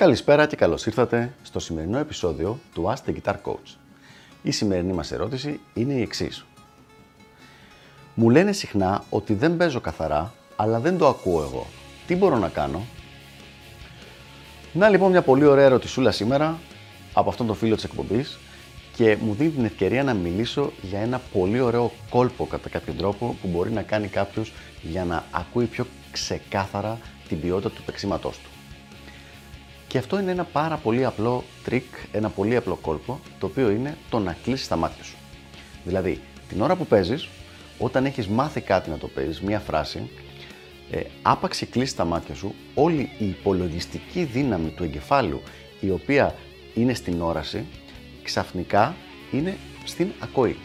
Καλησπέρα και καλώς ήρθατε στο σημερινό επεισόδιο του Ask the Guitar Coach. Η σημερινή μας ερώτηση είναι η εξής. Μου λένε συχνά ότι δεν παίζω καθαρά, αλλά δεν το ακούω εγώ. Τι μπορώ να κάνω; Να λοιπόν μια πολύ ωραία ερωτησούλα σήμερα από αυτόν τον φίλο της εκπομπής και μου δίνει την ευκαιρία να μιλήσω για ένα πολύ ωραίο κόλπο κατά κάποιο τρόπο που μπορεί να κάνει κάποιος για να ακούει πιο ξεκάθαρα την ποιότητα του παιξίματός του. Και αυτό είναι ένα πάρα πολύ απλό τρικ, ένα πολύ απλό κόλπο, το οποίο είναι το να κλείσεις τα μάτια σου. Δηλαδή, την ώρα που παίζεις, όταν έχεις μάθει κάτι να το παίζεις, μία φράση, ε, άπαξ κλείσεις τα μάτια σου, όλη η υπολογιστική δύναμη του εγκεφάλου, η οποία είναι στην όραση, ξαφνικά είναι στην ακοή.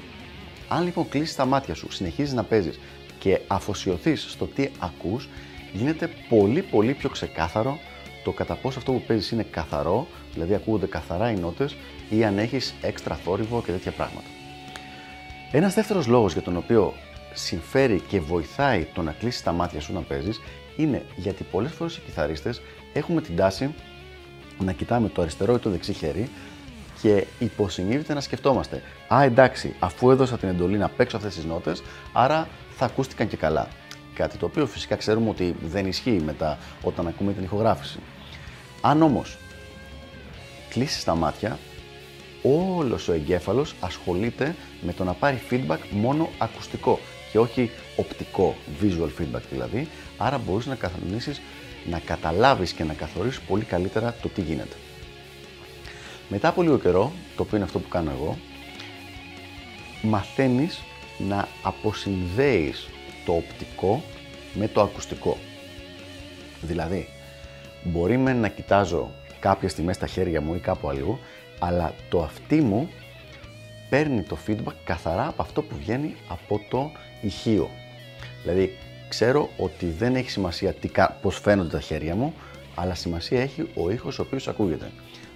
Αν λοιπόν κλείσεις τα μάτια σου, συνεχίζεις να παίζεις και αφοσιωθείς στο τι ακούς, γίνεται πολύ πολύ πιο ξεκάθαρο το κατά πόσο αυτό που παίζεις είναι καθαρό, δηλαδή ακούγονται καθαρά οι νότες ή αν έχεις έξτρα θόρυβο και τέτοια πράγματα. Ένας δεύτερος λόγος για τον οποίο συμφέρει και βοηθάει το να κλείσεις τα μάτια σου να παίζεις είναι γιατί πολλές φορές οι κιθαρίστες έχουμε την τάση να κοιτάμε το αριστερό ή το δεξί χέρι και υποσυνείδητα να σκεφτόμαστε. Α, εντάξει, αφού έδωσα την εντολή να παίξω αυτές τις νότες, άρα θα ακούστηκαν και καλά. Κάτι το οποίο φυσικά ξέρουμε ότι δεν ισχύει μετά όταν ακούμε την ηχογράφηση. Αν όμως κλείσεις τα μάτια, όλος ο εγκέφαλος ασχολείται με το να πάρει feedback μόνο ακουστικό και όχι οπτικό, visual feedback δηλαδή, άρα μπορείς να καθορίσει, να καταλάβεις και να καθορίσεις πολύ καλύτερα το τι γίνεται. Μετά από λίγο καιρό, το οποίο είναι αυτό που κάνω εγώ, μαθαίνεις να αποσυνδέεις το οπτικό με το ακουστικό. Δηλαδή, μπορεί με να κοιτάζω κάποιες στιγμές στα χέρια μου ή κάπου αλλού, αλλά το αυτί μου παίρνει το feedback καθαρά από αυτό που βγαίνει από το ηχείο. Δηλαδή, ξέρω ότι δεν έχει σημασία τι, πώς φαίνονται τα χέρια μου, αλλά σημασία έχει ο ήχος ο οποίος ακούγεται.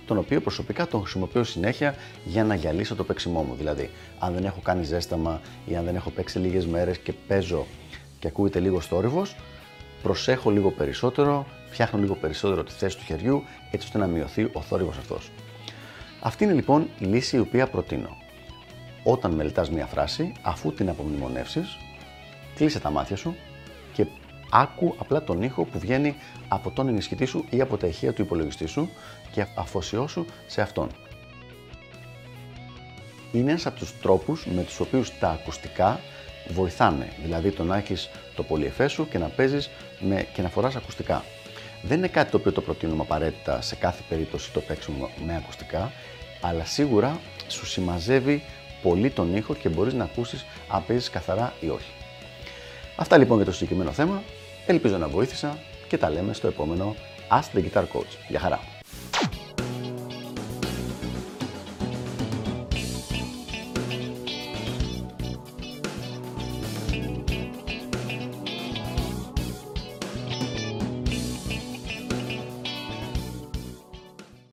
Τον οποίο προσωπικά τον χρησιμοποιώ συνέχεια για να γυαλίσω το παίξιμό μου. Δηλαδή, αν δεν έχω κάνει ζέσταμα ή αν δεν έχω παίξει λίγες μέρες και παίζω και ακούγεται λίγο θόρυβος, προσέχω λίγο περισσότερο, φτιάχνω λίγο περισσότερο τη θέση του χεριού έτσι ώστε να μειωθεί ο θόρυβος αυτός. Αυτή είναι λοιπόν η λύση η οποία προτείνω. Όταν μελετάς μια φράση, αφού την απομνημονεύσεις, κλείσε τα μάτια σου και άκου απλά τον ήχο που βγαίνει από τον ενισχυτή σου ή από τα ηχεία του υπολογιστή σου και αφοσιώσου σε αυτόν. Είναι ένας από τους τρόπους με τους οποίους τα ακουστικά βοηθάνε. Δηλαδή το να έχεις το πολυεφέ σου και να παίζεις και να φοράς ακουστικά. Δεν είναι κάτι το οποίο το προτείνουμε απαραίτητα σε κάθε περίπτωση το παίξουμε με ακουστικά, αλλά σίγουρα σου συμμαζεύει πολύ τον ήχο και μπορείς να ακούσεις αν παίζεις καθαρά ή όχι. Αυτά λοιπόν για το συγκεκριμένο θέμα. Ελπίζω να βοήθησα και τα λέμε στο επόμενο Ask the Guitar Coach. Γεια χαρά!